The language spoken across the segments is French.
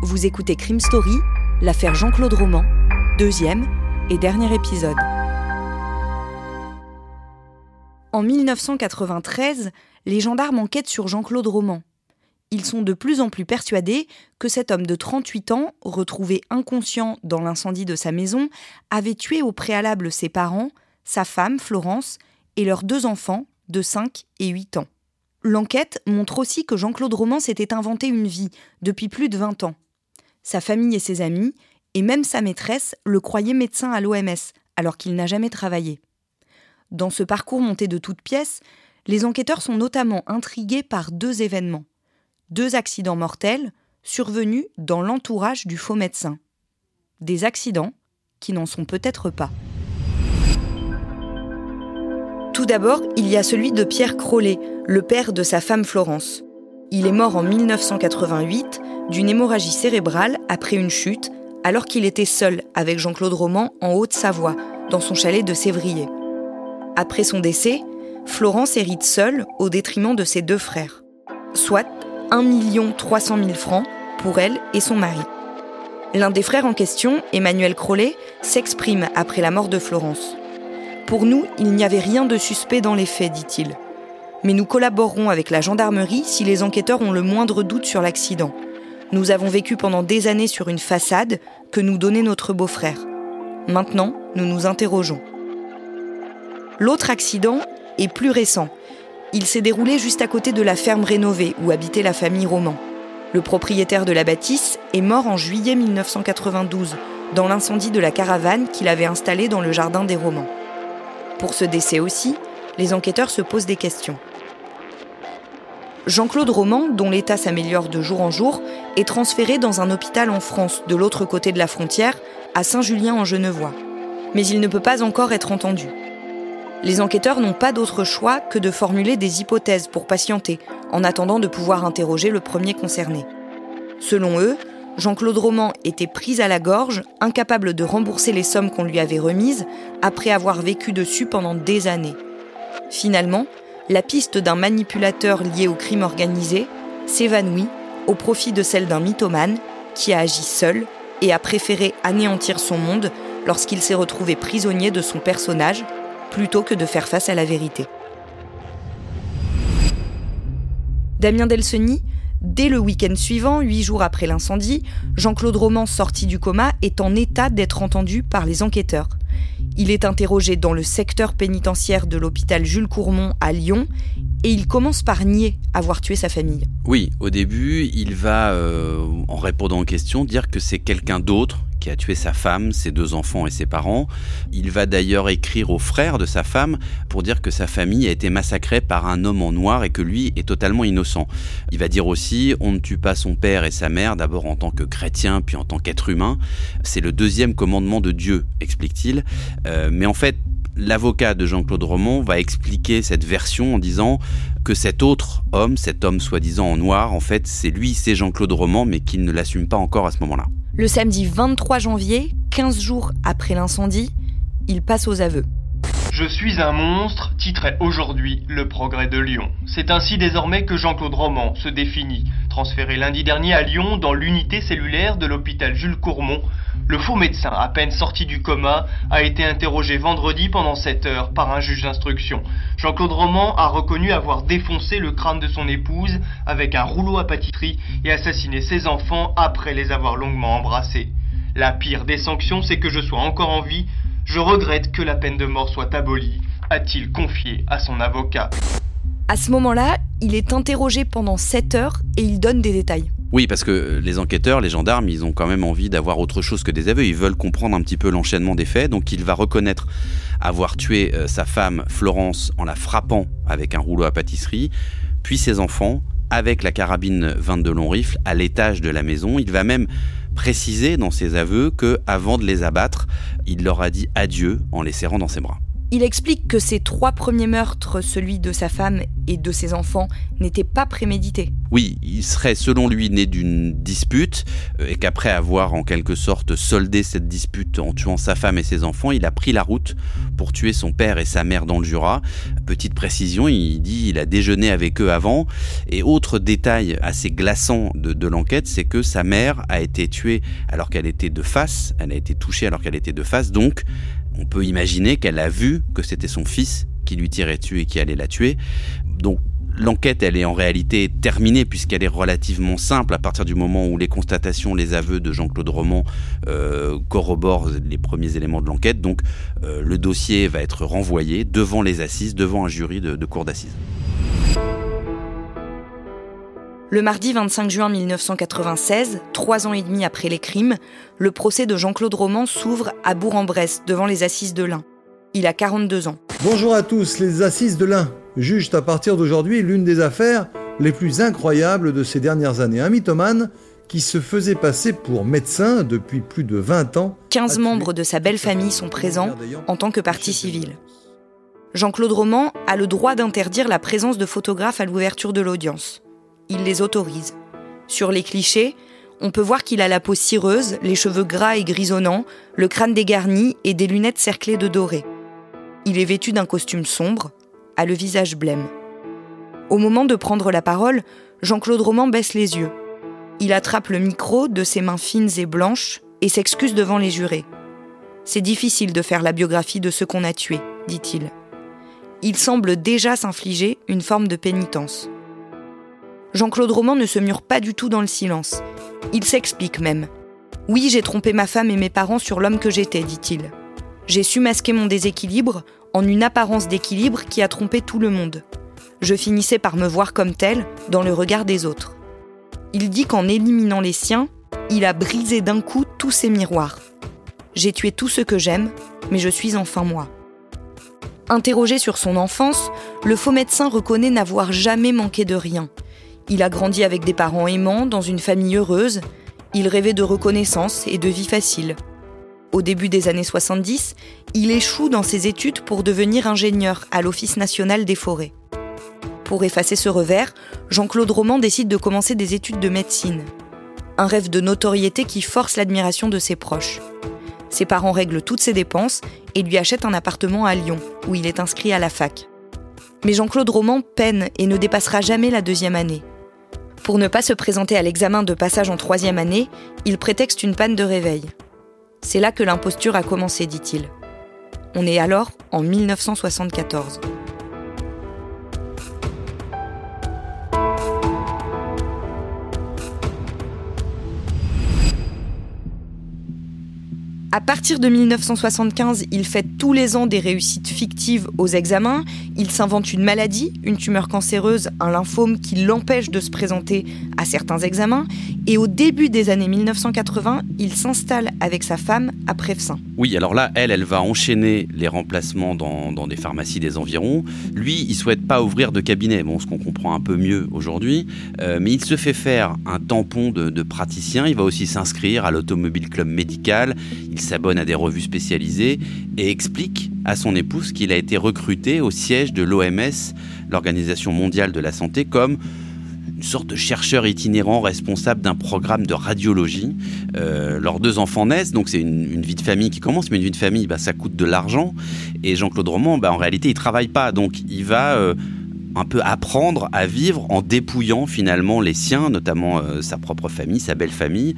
Vous écoutez Crime Story, l'affaire Jean-Claude Roman, deuxième et dernier épisode. En 1993, les gendarmes enquêtent sur Jean-Claude Roman. Ils sont de plus en plus persuadés que cet homme de 38 ans, retrouvé inconscient dans l'incendie de sa maison, avait tué au préalable ses parents, sa femme, Florence, et leurs deux enfants, de 5 et 8 ans. L'enquête montre aussi que Jean-Claude Roman s'était inventé une vie depuis plus de 20 ans. Sa famille et ses amis, et même sa maîtresse, le croyaient médecin à l'OMS, alors qu'il n'a jamais travaillé. Dans ce parcours monté de toutes pièces, les enquêteurs sont notamment intrigués par deux événements. Deux accidents mortels survenus dans l'entourage du faux médecin. Des accidents qui n'en sont peut-être pas. Tout d'abord, il y a celui de Pierre Crollet, le père de sa femme Florence. Il est mort en 1988 d'une hémorragie cérébrale après une chute, alors qu'il était seul avec Jean-Claude Roman en Haute-Savoie, dans son chalet de Sévrier. Après son décès, Florence hérite seule au détriment de ses deux frères, soit 1 300 000 francs pour elle et son mari. L'un des frères en question, Emmanuel Crollet, s'exprime après la mort de Florence. Pour nous, il n'y avait rien de suspect dans les faits, dit-il. Mais nous collaborerons avec la gendarmerie si les enquêteurs ont le moindre doute sur l'accident. Nous avons vécu pendant des années sur une façade que nous donnait notre beau-frère. Maintenant, nous nous interrogeons. L'autre accident est plus récent. Il s'est déroulé juste à côté de la ferme rénovée où habitait la famille Roman. Le propriétaire de la bâtisse est mort en juillet 1992 dans l'incendie de la caravane qu'il avait installée dans le jardin des Romans. Pour ce décès aussi, les enquêteurs se posent des questions. Jean-Claude Roman, dont l'état s'améliore de jour en jour, est transféré dans un hôpital en France, de l'autre côté de la frontière, à Saint-Julien-en-Genevois. Mais il ne peut pas encore être entendu. Les enquêteurs n'ont pas d'autre choix que de formuler des hypothèses pour patienter, en attendant de pouvoir interroger le premier concerné. Selon eux, Jean-Claude Roman était pris à la gorge, incapable de rembourser les sommes qu'on lui avait remises, après avoir vécu dessus pendant des années. Finalement, la piste d'un manipulateur lié au crime organisé s'évanouit au profit de celle d'un mythomane qui a agi seul et a préféré anéantir son monde lorsqu'il s'est retrouvé prisonnier de son personnage plutôt que de faire face à la vérité. Damien Delseny, dès le week-end suivant, huit jours après l'incendie, Jean-Claude Roman, sorti du coma, est en état d'être entendu par les enquêteurs. Il est interrogé dans le secteur pénitentiaire de l'hôpital Jules Courmont à Lyon et il commence par nier avoir tué sa famille. Oui, au début, il va, euh, en répondant aux questions, dire que c'est quelqu'un d'autre qui a tué sa femme, ses deux enfants et ses parents. Il va d'ailleurs écrire au frère de sa femme pour dire que sa famille a été massacrée par un homme en noir et que lui est totalement innocent. Il va dire aussi on ne tue pas son père et sa mère d'abord en tant que chrétien puis en tant qu'être humain. C'est le deuxième commandement de Dieu, explique-t-il. Euh, mais en fait, l'avocat de Jean-Claude Roman va expliquer cette version en disant que cet autre homme, cet homme soi-disant en noir, en fait, c'est lui, c'est Jean-Claude Roman, mais qu'il ne l'assume pas encore à ce moment-là. Le samedi 23 janvier, 15 jours après l'incendie, il passe aux aveux. Je suis un monstre, titrait aujourd'hui Le Progrès de Lyon. C'est ainsi désormais que Jean-Claude Roman se définit. Transféré lundi dernier à Lyon dans l'unité cellulaire de l'hôpital Jules Courmont, le faux médecin, à peine sorti du coma, a été interrogé vendredi pendant 7 heures par un juge d'instruction. Jean-Claude Roman a reconnu avoir défoncé le crâne de son épouse avec un rouleau à pâtisserie et assassiné ses enfants après les avoir longuement embrassés. La pire des sanctions, c'est que je sois encore en vie je regrette que la peine de mort soit abolie, a-t-il confié à son avocat. À ce moment-là, il est interrogé pendant 7 heures et il donne des détails. Oui, parce que les enquêteurs, les gendarmes, ils ont quand même envie d'avoir autre chose que des aveux. Ils veulent comprendre un petit peu l'enchaînement des faits. Donc il va reconnaître avoir tué euh, sa femme Florence en la frappant avec un rouleau à pâtisserie, puis ses enfants, avec la carabine 22 long rifle à l'étage de la maison. Il va même préciser dans ses aveux que avant de les abattre, il leur a dit adieu en les serrant dans ses bras. Il explique que ces trois premiers meurtres, celui de sa femme et de ses enfants, n'étaient pas prémédités. Oui, il serait selon lui né d'une dispute euh, et qu'après avoir en quelque sorte soldé cette dispute en tuant sa femme et ses enfants, il a pris la route pour tuer son père et sa mère dans le Jura. Petite précision, il dit il a déjeuné avec eux avant. Et autre détail assez glaçant de, de l'enquête, c'est que sa mère a été tuée alors qu'elle était de face, elle a été touchée alors qu'elle était de face, donc on peut imaginer qu'elle a vu que c'était son fils qui lui tirait dessus et qui allait la tuer. Donc l'enquête, elle est en réalité terminée puisqu'elle est relativement simple à partir du moment où les constatations, les aveux de Jean-Claude Roman euh, corroborent les premiers éléments de l'enquête. Donc euh, le dossier va être renvoyé devant les assises, devant un jury de, de cour d'assises. Le mardi 25 juin 1996, trois ans et demi après les crimes, le procès de Jean-Claude Roman s'ouvre à Bourg-en-Bresse, devant les assises de l'Ain. Il a 42 ans. Bonjour à tous, les assises de l'Ain jugent à partir d'aujourd'hui l'une des affaires les plus incroyables de ces dernières années. Un mythomane qui se faisait passer pour médecin depuis plus de 20 ans. 15 membres de sa belle famille sont présents en tant que partie civile. Jean-Claude Roman a le droit d'interdire la présence de photographes à l'ouverture de l'audience il les autorise. Sur les clichés, on peut voir qu'il a la peau cireuse, les cheveux gras et grisonnants, le crâne dégarni et des lunettes cerclées de doré. Il est vêtu d'un costume sombre, a le visage blême. Au moment de prendre la parole, Jean-Claude Roman baisse les yeux. Il attrape le micro de ses mains fines et blanches et s'excuse devant les jurés. C'est difficile de faire la biographie de ceux qu'on a tués, dit-il. Il semble déjà s'infliger une forme de pénitence. Jean-Claude Roman ne se mure pas du tout dans le silence. Il s'explique même. Oui, j'ai trompé ma femme et mes parents sur l'homme que j'étais, dit-il. J'ai su masquer mon déséquilibre en une apparence d'équilibre qui a trompé tout le monde. Je finissais par me voir comme tel dans le regard des autres. Il dit qu'en éliminant les siens, il a brisé d'un coup tous ses miroirs. J'ai tué tout ce que j'aime, mais je suis enfin moi. Interrogé sur son enfance, le faux médecin reconnaît n'avoir jamais manqué de rien, il a grandi avec des parents aimants, dans une famille heureuse. Il rêvait de reconnaissance et de vie facile. Au début des années 70, il échoue dans ses études pour devenir ingénieur à l'Office national des forêts. Pour effacer ce revers, Jean-Claude Roman décide de commencer des études de médecine. Un rêve de notoriété qui force l'admiration de ses proches. Ses parents règlent toutes ses dépenses et lui achètent un appartement à Lyon, où il est inscrit à la fac. Mais Jean-Claude Roman peine et ne dépassera jamais la deuxième année. Pour ne pas se présenter à l'examen de passage en troisième année, il prétexte une panne de réveil. C'est là que l'imposture a commencé, dit-il. On est alors en 1974. À partir de 1975, il fait tous les ans des réussites fictives aux examens. Il s'invente une maladie, une tumeur cancéreuse, un lymphome qui l'empêche de se présenter à certains examens. Et au début des années 1980, il s'installe avec sa femme à Prevsin. Oui, alors là, elle, elle va enchaîner les remplacements dans, des pharmacies des environs. Lui, il souhaite pas ouvrir de cabinet, bon, ce qu'on comprend un peu mieux aujourd'hui. Euh, mais il se fait faire un tampon de, de praticien. Il va aussi s'inscrire à l'Automobile Club Médical. S'abonne à des revues spécialisées et explique à son épouse qu'il a été recruté au siège de l'OMS, l'Organisation mondiale de la santé, comme une sorte de chercheur itinérant responsable d'un programme de radiologie. Euh, leurs deux enfants naissent, donc c'est une, vie de famille qui commence, mais une vie de famille, bah, ça coûte de l'argent. Et Jean-Claude Roman, bah, en réalité, il travaille pas, donc il va euh, un peu apprendre à vivre en dépouillant finalement les siens, notamment euh, sa propre famille, sa belle famille.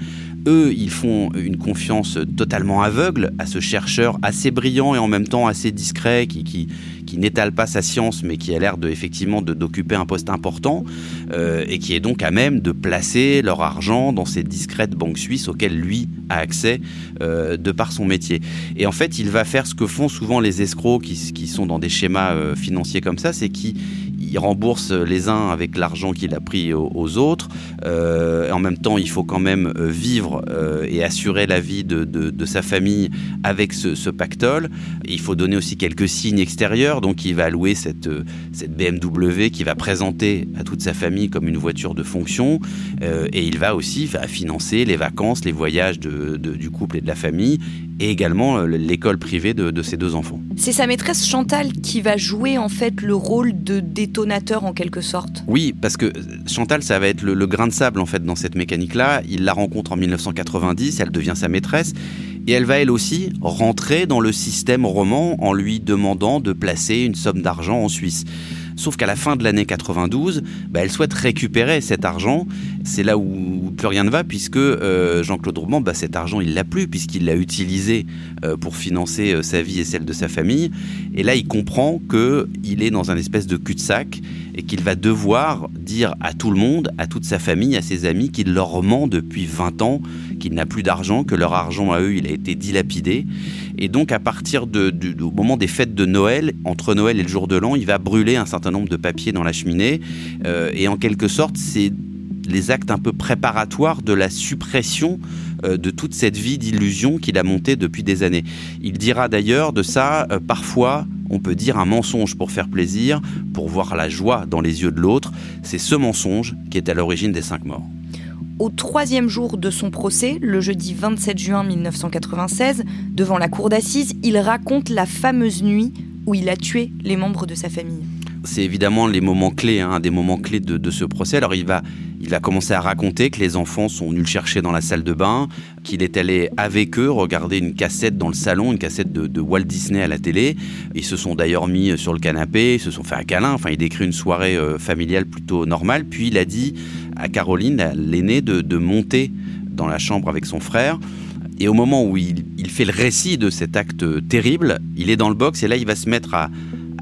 Eux, ils font une confiance totalement aveugle à ce chercheur assez brillant et en même temps assez discret qui, qui, qui n'étale pas sa science mais qui a l'air de, effectivement d'occuper un poste important euh, et qui est donc à même de placer leur argent dans ces discrètes banques suisses auxquelles lui a accès euh, de par son métier. Et en fait, il va faire ce que font souvent les escrocs qui, qui sont dans des schémas financiers comme ça, c'est qu'ils il rembourse les uns avec l'argent qu'il a pris aux, autres. Euh, en même temps, il faut quand même euh, vivre euh, et assurer la vie de, sa famille avec ce, pactole. il faut donner aussi quelques signes extérieurs. Donc, il va louer cette, cette BMW qu'il va présenter à toute sa famille comme une voiture de fonction. et il va aussi financer les vacances, les voyages du couple et de la famille et également euh, l'école privée de, ses deux enfants. C'est sa maîtresse Chantal qui va jouer en fait le rôle de détonateur en quelque sorte. Oui, parce que Chantal, ça va être le, grain de sable en fait dans cette mécanique-là. Il la rencontre en 1990, elle devient sa maîtresse. Et elle va elle aussi rentrer dans le système roman en lui demandant de placer une somme d'argent en Suisse. Sauf qu'à la fin de l'année 92, bah, elle souhaite récupérer cet argent. C'est là où plus rien ne va, puisque euh, Jean-Claude Roman, bah, cet argent, il l'a plus, puisqu'il l'a utilisé euh, pour financer euh, sa vie et celle de sa famille. Et là, il comprend qu'il est dans un espèce de cul-de-sac et qu'il va devoir dire à tout le monde, à toute sa famille, à ses amis, qu'il leur ment depuis 20 ans, qu'il n'a plus d'argent, que leur argent à eux, il a été dilapidé. Et donc, à partir du, moment des fêtes de Noël, entre Noël et le jour de l'an, il va brûler un certain nombre de papiers dans la cheminée. Euh, et en quelque sorte, c'est les actes un peu préparatoires de la suppression euh, de toute cette vie d'illusion qu'il a montée depuis des années. Il dira d'ailleurs de ça, euh, parfois, on peut dire un mensonge pour faire plaisir, pour voir la joie dans les yeux de l'autre. C'est ce mensonge qui est à l'origine des cinq morts. Au troisième jour de son procès, le jeudi 27 juin 1996, devant la cour d'assises, il raconte la fameuse nuit où il a tué les membres de sa famille. C'est évidemment les moments clés, hein, des moments clés de, ce procès. Alors il va, il va commencer à raconter que les enfants sont venus le chercher dans la salle de bain, qu'il est allé avec eux regarder une cassette dans le salon, une cassette de, Walt Disney à la télé. Ils se sont d'ailleurs mis sur le canapé, ils se sont fait un câlin. Enfin, il décrit une soirée euh, familiale plutôt normale. Puis il a dit à Caroline, l'aînée, de, monter dans la chambre avec son frère. Et au moment où il, fait le récit de cet acte terrible, il est dans le box et là il va se mettre à,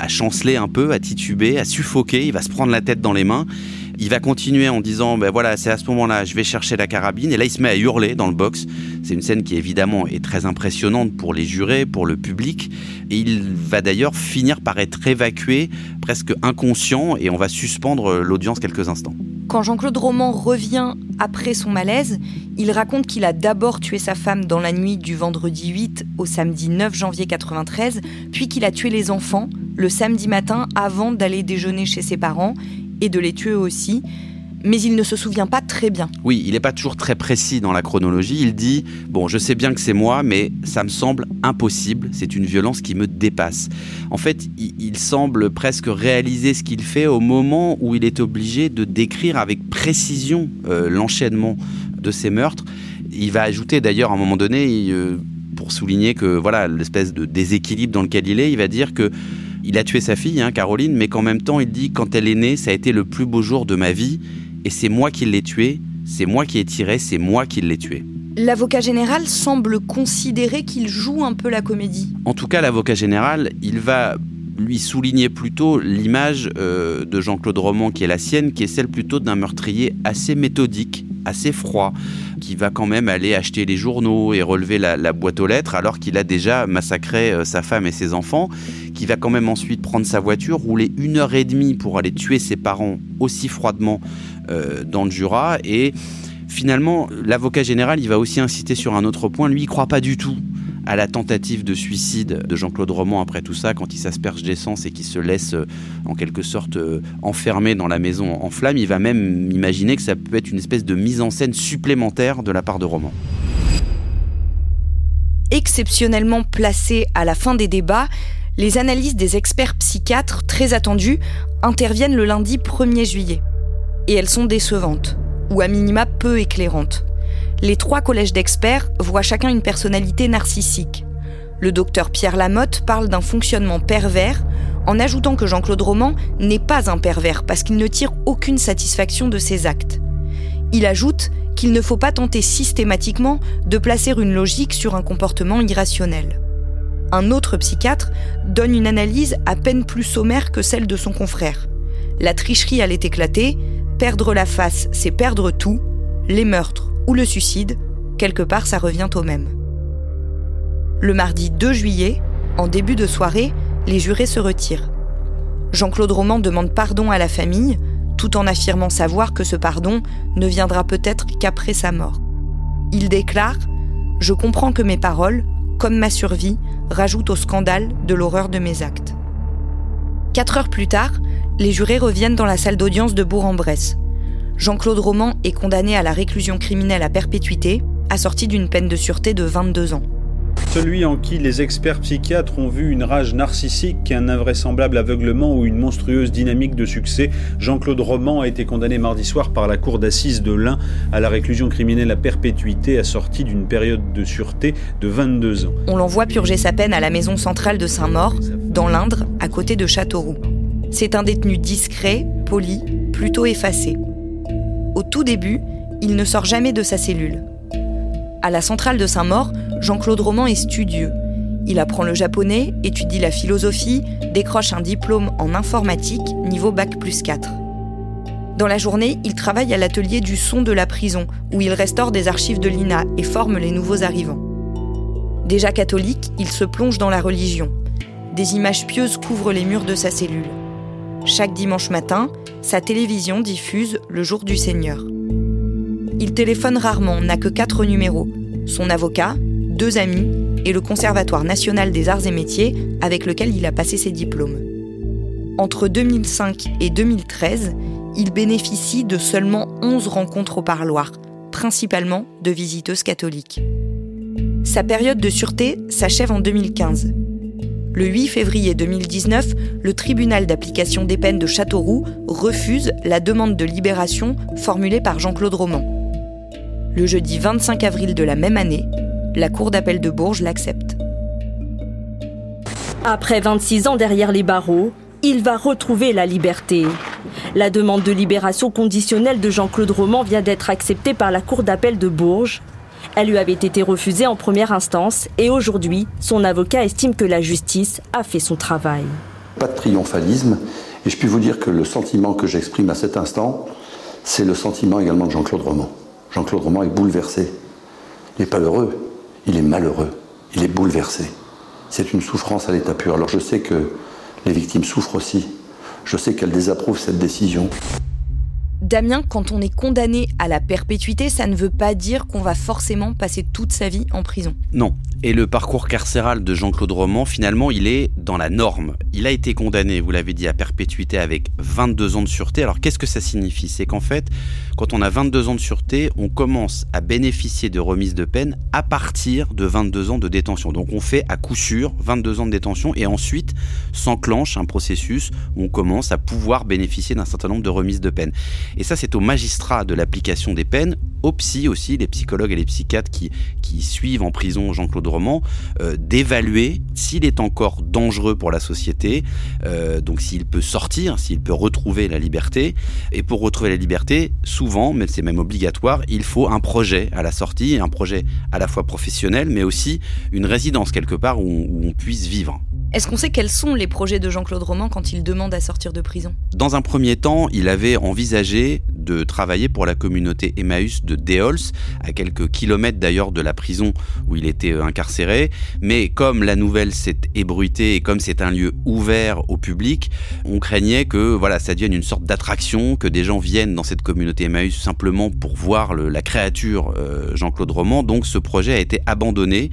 chanceler un peu, à tituber, à suffoquer, il va se prendre la tête dans les mains. Il va continuer en disant, ben voilà, c'est à ce moment-là, je vais chercher la carabine. Et là, il se met à hurler dans le box. C'est une scène qui évidemment est très impressionnante pour les jurés, pour le public. Et il va d'ailleurs finir par être évacué, presque inconscient, et on va suspendre l'audience quelques instants. Quand Jean-Claude Roman revient après son malaise, il raconte qu'il a d'abord tué sa femme dans la nuit du vendredi 8 au samedi 9 janvier 93, puis qu'il a tué les enfants le samedi matin avant d'aller déjeuner chez ses parents et de les tuer aussi mais il ne se souvient pas très bien. Oui, il n'est pas toujours très précis dans la chronologie. Il dit Bon, je sais bien que c'est moi, mais ça me semble impossible. C'est une violence qui me dépasse. En fait, il, semble presque réaliser ce qu'il fait au moment où il est obligé de décrire avec précision euh, l'enchaînement de ces meurtres. Il va ajouter d'ailleurs à un moment donné, euh, pour souligner que voilà l'espèce de déséquilibre dans lequel il est, il va dire que il a tué sa fille, hein, Caroline, mais qu'en même temps, il dit quand elle est née, ça a été le plus beau jour de ma vie et c'est moi qui l'ai tué, c'est moi qui ai tiré, c'est moi qui l'ai tué. L'avocat général semble considérer qu'il joue un peu la comédie. En tout cas, l'avocat général, il va lui souligner plutôt l'image euh, de Jean-Claude Roman qui est la sienne, qui est celle plutôt d'un meurtrier assez méthodique, assez froid, qui va quand même aller acheter les journaux et relever la, boîte aux lettres alors qu'il a déjà massacré euh, sa femme et ses enfants, qui va quand même ensuite prendre sa voiture, rouler une heure et demie pour aller tuer ses parents aussi froidement euh, dans le Jura. Et finalement, l'avocat général, il va aussi insister sur un autre point. Lui, il croit pas du tout à la tentative de suicide de Jean-Claude Roman après tout ça, quand il s'asperge d'essence et qu'il se laisse euh, en quelque sorte euh, enfermer dans la maison en flammes, il va même imaginer que ça peut être une espèce de mise en scène supplémentaire de la part de Roman. Exceptionnellement placé à la fin des débats, les analyses des experts psychiatres très attendues interviennent le lundi 1er juillet et elles sont décevantes, ou à minima peu éclairantes. Les trois collèges d'experts voient chacun une personnalité narcissique. Le docteur Pierre Lamotte parle d'un fonctionnement pervers en ajoutant que Jean-Claude Roman n'est pas un pervers parce qu'il ne tire aucune satisfaction de ses actes. Il ajoute qu'il ne faut pas tenter systématiquement de placer une logique sur un comportement irrationnel. Un autre psychiatre donne une analyse à peine plus sommaire que celle de son confrère. La tricherie allait éclater, Perdre la face, c'est perdre tout. Les meurtres ou le suicide, quelque part, ça revient au même. Le mardi 2 juillet, en début de soirée, les jurés se retirent. Jean-Claude Roman demande pardon à la famille, tout en affirmant savoir que ce pardon ne viendra peut-être qu'après sa mort. Il déclare ⁇ Je comprends que mes paroles, comme ma survie, rajoutent au scandale de l'horreur de mes actes. Quatre heures plus tard, les jurés reviennent dans la salle d'audience de Bourg-en-Bresse. Jean-Claude Roman est condamné à la réclusion criminelle à perpétuité, assorti d'une peine de sûreté de 22 ans. Celui en qui les experts psychiatres ont vu une rage narcissique, un invraisemblable aveuglement ou une monstrueuse dynamique de succès, Jean-Claude Roman a été condamné mardi soir par la cour d'assises de l'Ain à la réclusion criminelle à perpétuité assortie d'une période de sûreté de 22 ans. On l'envoie purger sa peine à la maison centrale de Saint-Maur, dans l'Indre, à côté de Châteauroux. C'est un détenu discret, poli, plutôt effacé. Au tout début, il ne sort jamais de sa cellule. À la centrale de Saint-Maur, Jean-Claude Roman est studieux. Il apprend le japonais, étudie la philosophie, décroche un diplôme en informatique niveau bac plus 4. Dans la journée, il travaille à l'atelier du son de la prison, où il restaure des archives de l'INA et forme les nouveaux arrivants. Déjà catholique, il se plonge dans la religion. Des images pieuses couvrent les murs de sa cellule. Chaque dimanche matin, sa télévision diffuse Le jour du Seigneur. Il téléphone rarement, n'a que quatre numéros. Son avocat, deux amis et le Conservatoire national des arts et métiers avec lequel il a passé ses diplômes. Entre 2005 et 2013, il bénéficie de seulement 11 rencontres au parloir, principalement de visiteuses catholiques. Sa période de sûreté s'achève en 2015. Le 8 février 2019, le tribunal d'application des peines de Châteauroux refuse la demande de libération formulée par Jean-Claude Roman. Le jeudi 25 avril de la même année, la Cour d'appel de Bourges l'accepte. Après 26 ans derrière les barreaux, il va retrouver la liberté. La demande de libération conditionnelle de Jean-Claude Roman vient d'être acceptée par la Cour d'appel de Bourges. Elle lui avait été refusée en première instance et aujourd'hui, son avocat estime que la justice a fait son travail. Pas de triomphalisme et je puis vous dire que le sentiment que j'exprime à cet instant, c'est le sentiment également de Jean-Claude Roman. Jean-Claude Roman est bouleversé. Il n'est pas heureux, il est malheureux, il est bouleversé. C'est une souffrance à l'état pur. Alors je sais que les victimes souffrent aussi. Je sais qu'elles désapprouvent cette décision. Damien, quand on est condamné à la perpétuité, ça ne veut pas dire qu'on va forcément passer toute sa vie en prison. Non. Et le parcours carcéral de Jean-Claude Roman, finalement, il est dans la norme. Il a été condamné, vous l'avez dit, à perpétuité avec 22 ans de sûreté. Alors qu'est-ce que ça signifie? C'est qu'en fait, quand on a 22 ans de sûreté, on commence à bénéficier de remise de peine à partir de 22 ans de détention. Donc on fait à coup sûr 22 ans de détention et ensuite s'enclenche un processus où on commence à pouvoir bénéficier d'un certain nombre de remises de peine. Et ça, c'est au magistrat de l'application des peines, aux psy aussi, les psychologues et les psychiatres qui, qui suivent en prison Jean-Claude Euh, d'évaluer s'il est encore dangereux pour la société, euh, donc s'il peut sortir, s'il peut retrouver la liberté. Et pour retrouver la liberté, souvent, mais c'est même obligatoire, il faut un projet à la sortie, un projet à la fois professionnel, mais aussi une résidence quelque part où on puisse vivre. Est-ce qu'on sait quels sont les projets de Jean-Claude Roman quand il demande à sortir de prison? Dans un premier temps, il avait envisagé de travailler pour la communauté Emmaüs de Déols, à quelques kilomètres d'ailleurs de la prison où il était euh, incarcéré. Mais comme la nouvelle s'est ébruitée et comme c'est un lieu ouvert au public, on craignait que voilà, ça devienne une sorte d'attraction, que des gens viennent dans cette communauté Emmaüs simplement pour voir la créature euh, Jean-Claude Roman. Donc ce projet a été abandonné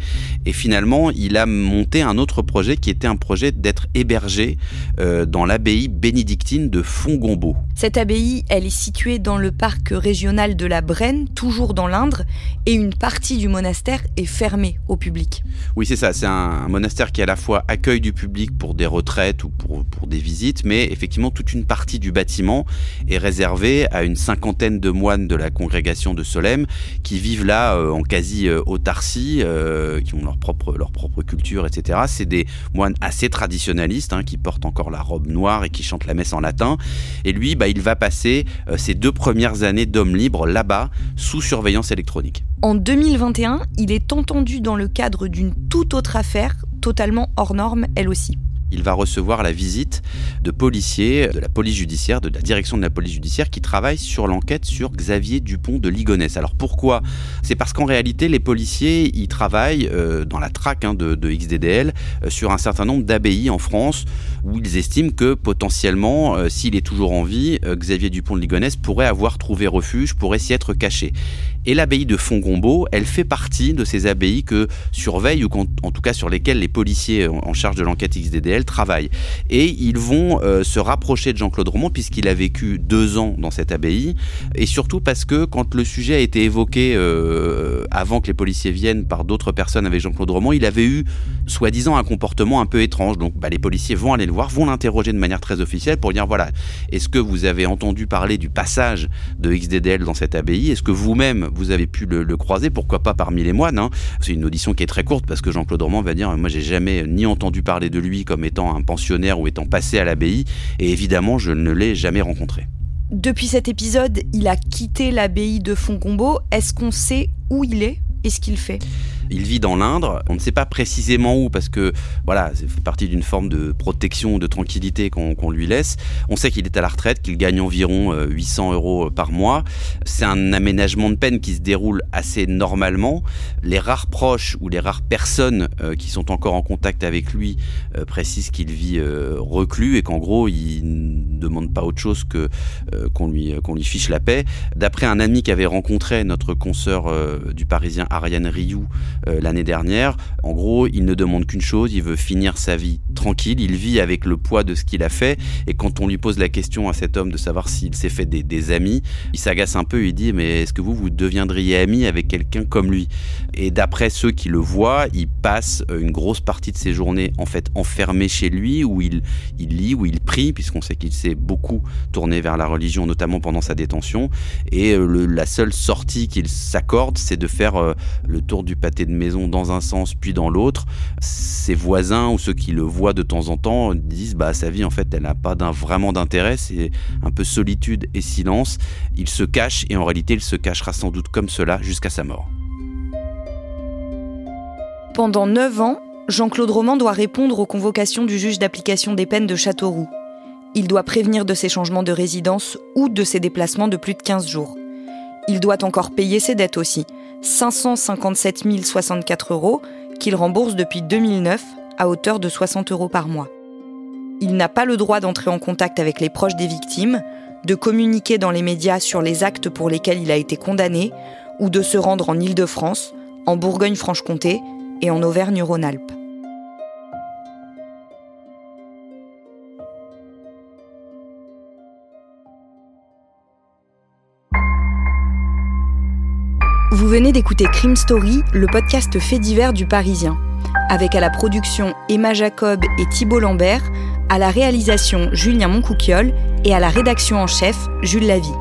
et finalement il a monté un autre projet qui était un projet d'être hébergé euh, dans l'abbaye bénédictine de Fongombo. Cette abbaye, elle est située dans le parc régional de la Brenne, toujours dans l'Indre, et une partie du monastère est fermée au public. Oui, c'est ça. C'est un, monastère qui à la fois accueille du public pour des retraites ou pour, pour des visites, mais effectivement toute une partie du bâtiment est réservée à une cinquantaine de moines de la congrégation de Solem qui vivent là euh, en quasi euh, autarcie, euh, qui ont leur propre, leur propre culture, etc. C'est des moines assez traditionnalistes hein, qui portent encore la robe noire et qui chantent la messe en latin. Et lui, bah, il va passer euh, ses deux premières années d'homme libre là-bas sous surveillance électronique. En 2021, il est entendu dans le cadre d'une toute autre affaire, totalement hors norme elle aussi. Il va recevoir la visite de policiers de la police judiciaire, de la direction de la police judiciaire qui travaillent sur l'enquête sur Xavier Dupont de Ligonnès. Alors pourquoi? C'est parce qu'en réalité, les policiers, ils travaillent euh, dans la traque hein, de, XDDL euh, sur un certain nombre d'abbayes en France où ils estiment que potentiellement, euh, s'il est toujours en vie, Xavier Dupont de Ligonnès pourrait avoir trouvé refuge, pourrait s'y être caché. Et l'abbaye de Fongombo, elle fait partie de ces abbayes que surveillent, ou en tout cas sur lesquelles les policiers en charge de l'enquête XDDL travaillent. Et ils vont euh, se rapprocher de Jean-Claude Romand puisqu'il a vécu deux ans dans cette abbaye. Et surtout parce que quand le sujet a été évoqué euh, avant que les policiers viennent par d'autres personnes avec Jean-Claude Romand, il avait eu soi-disant un comportement un peu étrange. Donc bah, les policiers vont aller le voir, vont l'interroger de manière très officielle pour dire voilà, est-ce que vous avez entendu parler du passage de XDDL dans cette abbaye? Est-ce que vous-même vous avez pu le, croiser, pourquoi pas parmi les moines. Hein? C'est une audition qui est très courte parce que Jean-Claude Roman va dire moi j'ai jamais ni entendu parler de lui comme étant un pensionnaire ou étant passé à l'abbaye et évidemment je ne l'ai jamais rencontré. Depuis cet épisode, il a quitté l'abbaye de Foncombo. Est-ce qu'on sait où il est? Et ce qu'il fait? Il vit dans l'Indre. On ne sait pas précisément où parce que voilà, c'est partie d'une forme de protection, de tranquillité qu'on lui laisse. On sait qu'il est à la retraite, qu'il gagne environ 800 euh, euros par mois. C'est un aménagement de peine qui se déroule assez normalement. Les rares proches ou les rares personnes euh, qui sont encore en contact avec lui euh, précisent qu'il vit reclus et qu'en gros, il ne demande pas autre chose que qu'on lui, qu'on lui fiche la paix. D'après un ami qu'avait rencontré notre consoeur du Parisien Ariane Rioux euh, l'année dernière. En gros, il ne demande qu'une chose, il veut finir sa vie tranquille, il vit avec le poids de ce qu'il a fait, et quand on lui pose la question à cet homme de savoir s'il s'est fait des, amis, il s'agace un peu, il dit mais est-ce que vous, vous deviendriez ami avec quelqu'un comme lui? Et d'après ceux qui le voient, il passe une grosse partie de ses journées en fait enfermé chez lui, où il, lit, où il prie, puisqu'on sait qu'il s'est beaucoup tourné vers la religion, notamment pendant sa détention, et euh, la seule sortie qu'il s'accorde, c'est de faire euh, le tour du pâté de maison dans un sens puis dans l'autre, ses voisins ou ceux qui le voient de temps en temps disent bah sa vie en fait elle n'a pas vraiment d'intérêt, c'est un peu solitude et silence. Il se cache et en réalité il se cachera sans doute comme cela jusqu'à sa mort. Pendant 9 ans, Jean-Claude Roman doit répondre aux convocations du juge d'application des peines de Châteauroux. Il doit prévenir de ses changements de résidence ou de ses déplacements de plus de 15 jours. Il doit encore payer ses dettes aussi, 557 064 euros qu'il rembourse depuis 2009 à hauteur de 60 euros par mois. Il n'a pas le droit d'entrer en contact avec les proches des victimes, de communiquer dans les médias sur les actes pour lesquels il a été condamné ou de se rendre en Île-de-France, en Bourgogne-Franche-Comté et en Auvergne-Rhône-Alpes. Vous venez d'écouter Crime Story, le podcast fait divers du Parisien, avec à la production Emma Jacob et Thibault Lambert, à la réalisation Julien Moncouquiole et à la rédaction en chef Jules Lavie.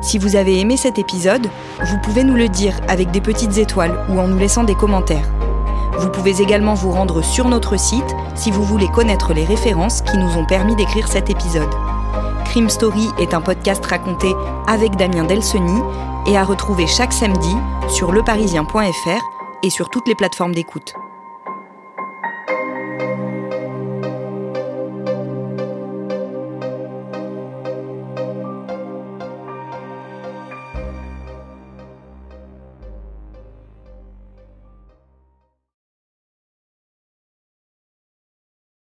Si vous avez aimé cet épisode, vous pouvez nous le dire avec des petites étoiles ou en nous laissant des commentaires. Vous pouvez également vous rendre sur notre site si vous voulez connaître les références qui nous ont permis d'écrire cet épisode. Crime Story est un podcast raconté avec Damien Delseny et à retrouver chaque samedi sur leparisien.fr et sur toutes les plateformes d'écoute.